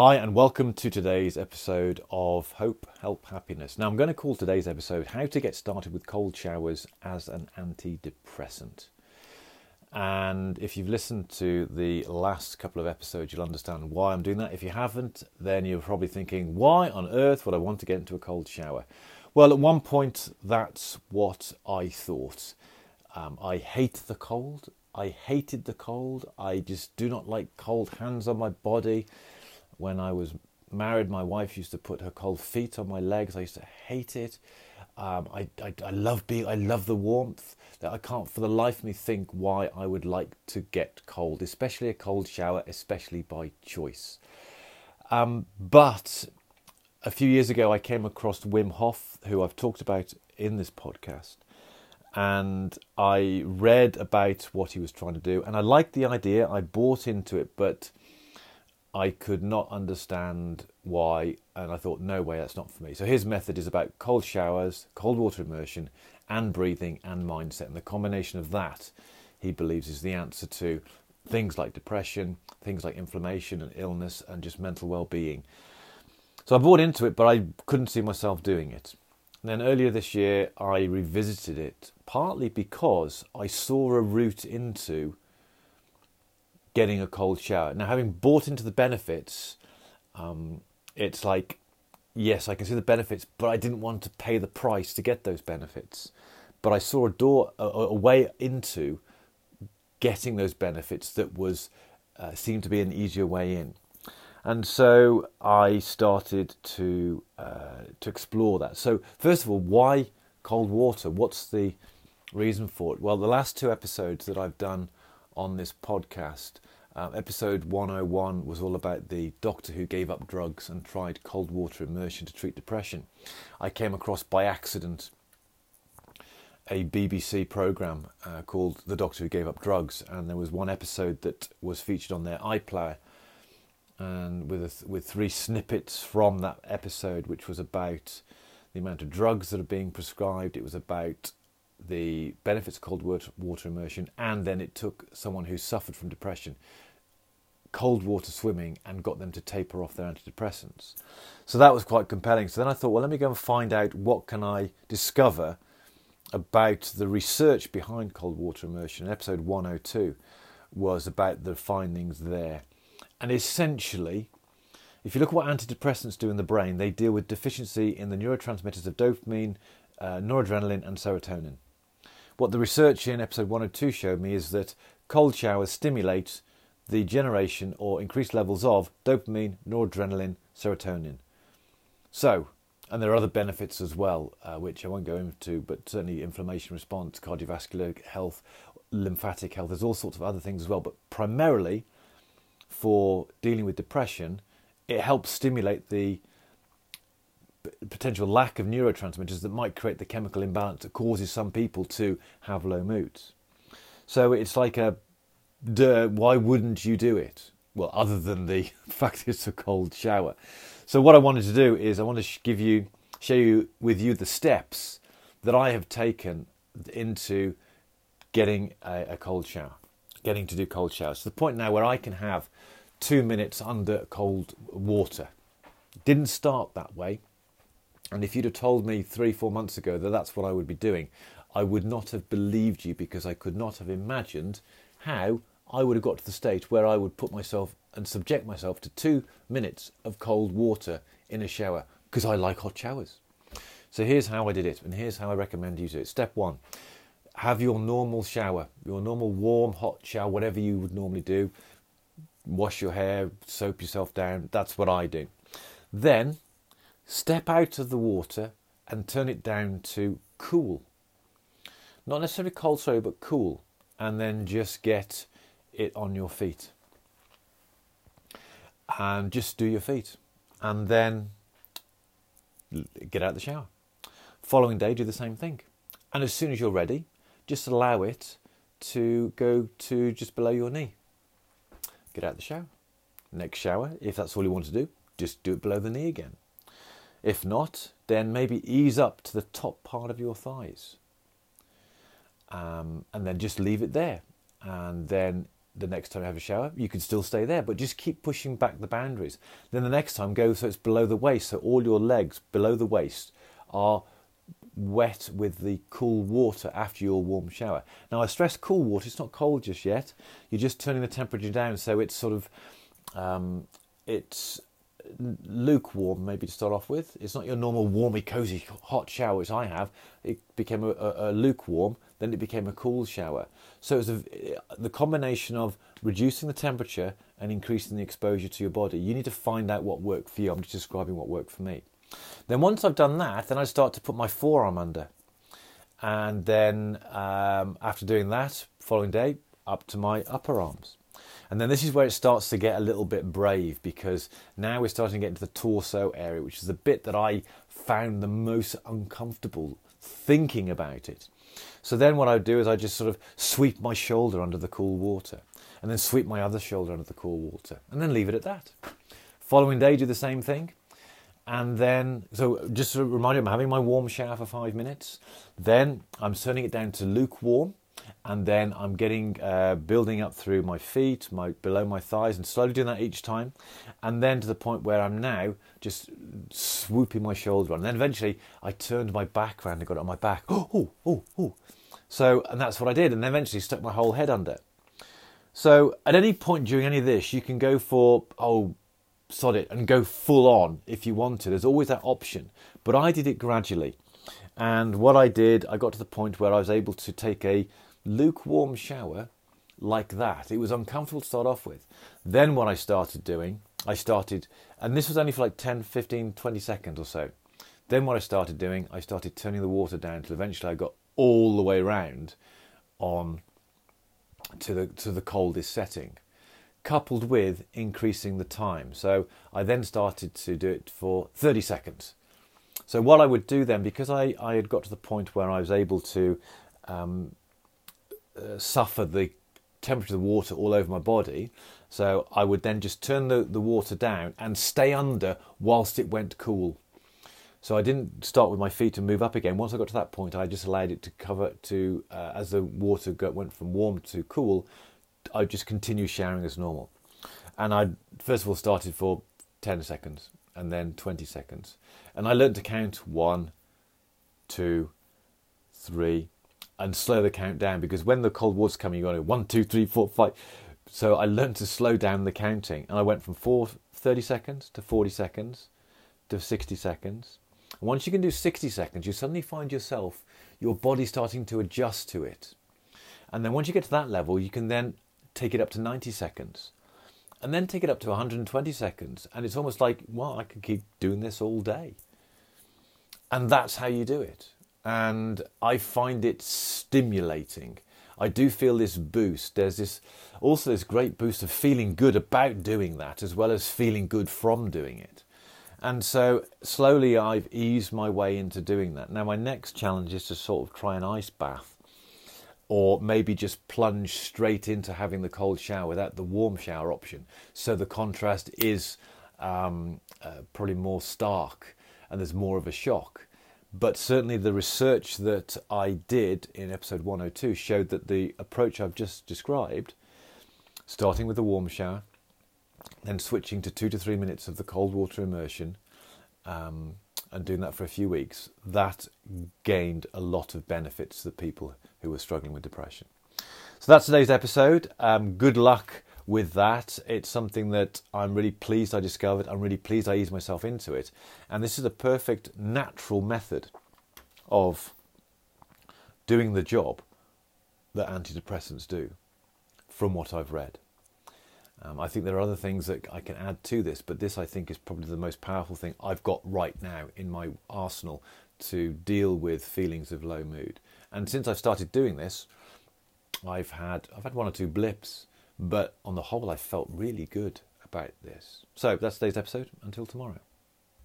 Hi, and welcome to today's episode of Hope, Help, Happiness. Now, I'm going to call today's episode How to Get Started with Cold Showers as an Antidepressant. And if you've listened to the last couple of episodes, you'll understand why I'm doing that. If you haven't, then you're probably thinking, why on earth would I want to get into a cold shower? Well, at one point, that's what I thought. Um, I hate the cold. I hated the cold. I just do not like cold hands on my body. When I was married, my wife used to put her cold feet on my legs. I used to hate it. Um, I, I, I love being, I love the warmth. That I can't for the life of me think why I would like to get cold, especially a cold shower, especially by choice. Um, but a few years ago, I came across Wim Hof, who I've talked about in this podcast, and I read about what he was trying to do, and I liked the idea. I bought into it, but I could not understand why, and I thought, no way, that's not for me. So his method is about cold showers, cold water immersion, and breathing and mindset. And the combination of that, he believes, is the answer to things like depression, things like inflammation and illness, and just mental well being. So I bought into it, but I couldn't see myself doing it. And then earlier this year, I revisited it, partly because I saw a route into getting a cold shower. Now, having bought into the benefits, um, it's like, yes, I can see the benefits, but I didn't want to pay the price to get those benefits. But I saw a door, a, a way into getting those benefits that was uh, seemed to be an easier way in. And so I started to uh, to explore that. So first of all, why cold water? What's the reason for it? Well, the last two episodes that I've done on this podcast. Um, episode 101 was all about the doctor who gave up drugs and tried cold water immersion to treat depression. I came across by accident a BBC program uh, called The Doctor Who Gave Up Drugs, and there was one episode that was featured on their iPlayer, and with th- with three snippets from that episode, which was about the amount of drugs that are being prescribed. It was about the benefits of cold water, immersion, and then it took someone who suffered from depression cold water swimming and got them to taper off their antidepressants. So that was quite compelling. So then I thought, well, let me go and find out what can I discover about the research behind cold water immersion. Episode 102 was about the findings there. And essentially, if you look at what antidepressants do in the brain, they deal with deficiency in the neurotransmitters of dopamine, uh, noradrenaline, and serotonin. What the research in episode 102 showed me is that cold showers stimulate the generation or increased levels of dopamine, noradrenaline, serotonin. So, and there are other benefits as well, uh, which I won't go into, but certainly inflammation response, cardiovascular health, lymphatic health, there's all sorts of other things as well. But primarily for dealing with depression, it helps stimulate the potential lack of neurotransmitters that might create the chemical imbalance that causes some people to have low moods. So it's like a, duh, why wouldn't you do it? Well, other than the fact it's a cold shower. So what I wanted to do is I want to give you, share you with you the steps that I have taken into getting a, a cold shower, getting to do cold showers. To the point now where I can have two minutes under cold water. Didn't start that way. And if you'd have told me three, four months ago that that's what I would be doing, I would not have believed you because I could not have imagined how I would have got to the stage where I would put myself and subject myself to two minutes of cold water in a shower because I like hot showers. So here's how I did it, and here's how I recommend you do it. Step one have your normal shower, your normal warm, hot shower, whatever you would normally do. Wash your hair, soap yourself down. That's what I do. Then Step out of the water and turn it down to cool. Not necessarily cold, sorry, but cool. And then just get it on your feet. And just do your feet. And then get out of the shower. Following day, do the same thing. And as soon as you're ready, just allow it to go to just below your knee. Get out of the shower. Next shower, if that's all you want to do, just do it below the knee again. If not, then maybe ease up to the top part of your thighs. Um, and then just leave it there. And then the next time you have a shower, you can still stay there, but just keep pushing back the boundaries. Then the next time go so it's below the waist, so all your legs below the waist are wet with the cool water after your warm shower. Now I stress cool water, it's not cold just yet. You're just turning the temperature down so it's sort of um, it's lukewarm maybe to start off with. It's not your normal warmy, cozy, hot shower which I have. It became a, a, a lukewarm, then it became a cool shower. So it's the combination of reducing the temperature and increasing the exposure to your body. You need to find out what worked for you. I'm just describing what worked for me. Then once I've done that, then I start to put my forearm under. And then um, after doing that, following day, up to my upper arms. And then this is where it starts to get a little bit brave because now we're starting to get into the torso area, which is the bit that I found the most uncomfortable thinking about it. So then what I would do is I just sort of sweep my shoulder under the cool water and then sweep my other shoulder under the cool water and then leave it at that. Following day, do the same thing. And then, so just to remind you, I'm having my warm shower for five minutes. Then I'm turning it down to lukewarm and then I'm getting uh, building up through my feet, my below my thighs, and slowly doing that each time, and then to the point where I'm now just swooping my shoulder on. And then eventually I turned my back around and got it on my back. Oh, oh, oh, oh. So, and that's what I did, and then eventually stuck my whole head under. So, at any point during any of this, you can go for oh, sod it, and go full on if you want to. There's always that option, but I did it gradually. And what I did, I got to the point where I was able to take a lukewarm shower like that. It was uncomfortable to start off with. Then, what I started doing, I started, and this was only for like 10, 15, 20 seconds or so. Then, what I started doing, I started turning the water down till eventually I got all the way round on to the to the coldest setting coupled with increasing the time so i then started to do it for 30 seconds so what i would do then because i, I had got to the point where i was able to um, suffer the temperature of the water all over my body. So I would then just turn the, the water down and stay under whilst it went cool. So I didn't start with my feet and move up again. Once I got to that point, I just allowed it to cover to uh, as the water got, went from warm to cool. I just continue showering as normal, and I first of all started for ten seconds and then twenty seconds, and I learned to count one, two, three, and slow the count down because when the cold water's coming, you're going one, two, three, four, five. So I learned to slow down the counting, and I went from four, 30 seconds to 40 seconds to 60 seconds. And once you can do 60 seconds, you suddenly find yourself, your body starting to adjust to it. And then once you get to that level, you can then take it up to 90 seconds and then take it up to 120 seconds. And it's almost like, well, I could keep doing this all day. And that's how you do it and I find it stimulating. I do feel this boost. There's this also this great boost of feeling good about doing that, as well as feeling good from doing it. And so slowly I've eased my way into doing that. Now my next challenge is to sort of try an ice bath, or maybe just plunge straight into having the cold shower without the warm shower option. So the contrast is um, uh, probably more stark, and there's more of a shock. But certainly, the research that I did in episode 102 showed that the approach I've just described, starting with a warm shower, then switching to two to three minutes of the cold water immersion, um, and doing that for a few weeks, that gained a lot of benefits to the people who were struggling with depression. So that's today's episode. Um, good luck with that. It's something that I'm really pleased I discovered. I'm really pleased I eased myself into it. And this is a perfect natural method of doing the job that antidepressants do from what I've read. Um, I think there are other things that I can add to this, but this I think is probably the most powerful thing I've got right now in my arsenal to deal with feelings of low mood. And since I've started doing this, I've had I've had one or two blips but on the whole, I felt really good about this. So that's today's episode. Until tomorrow.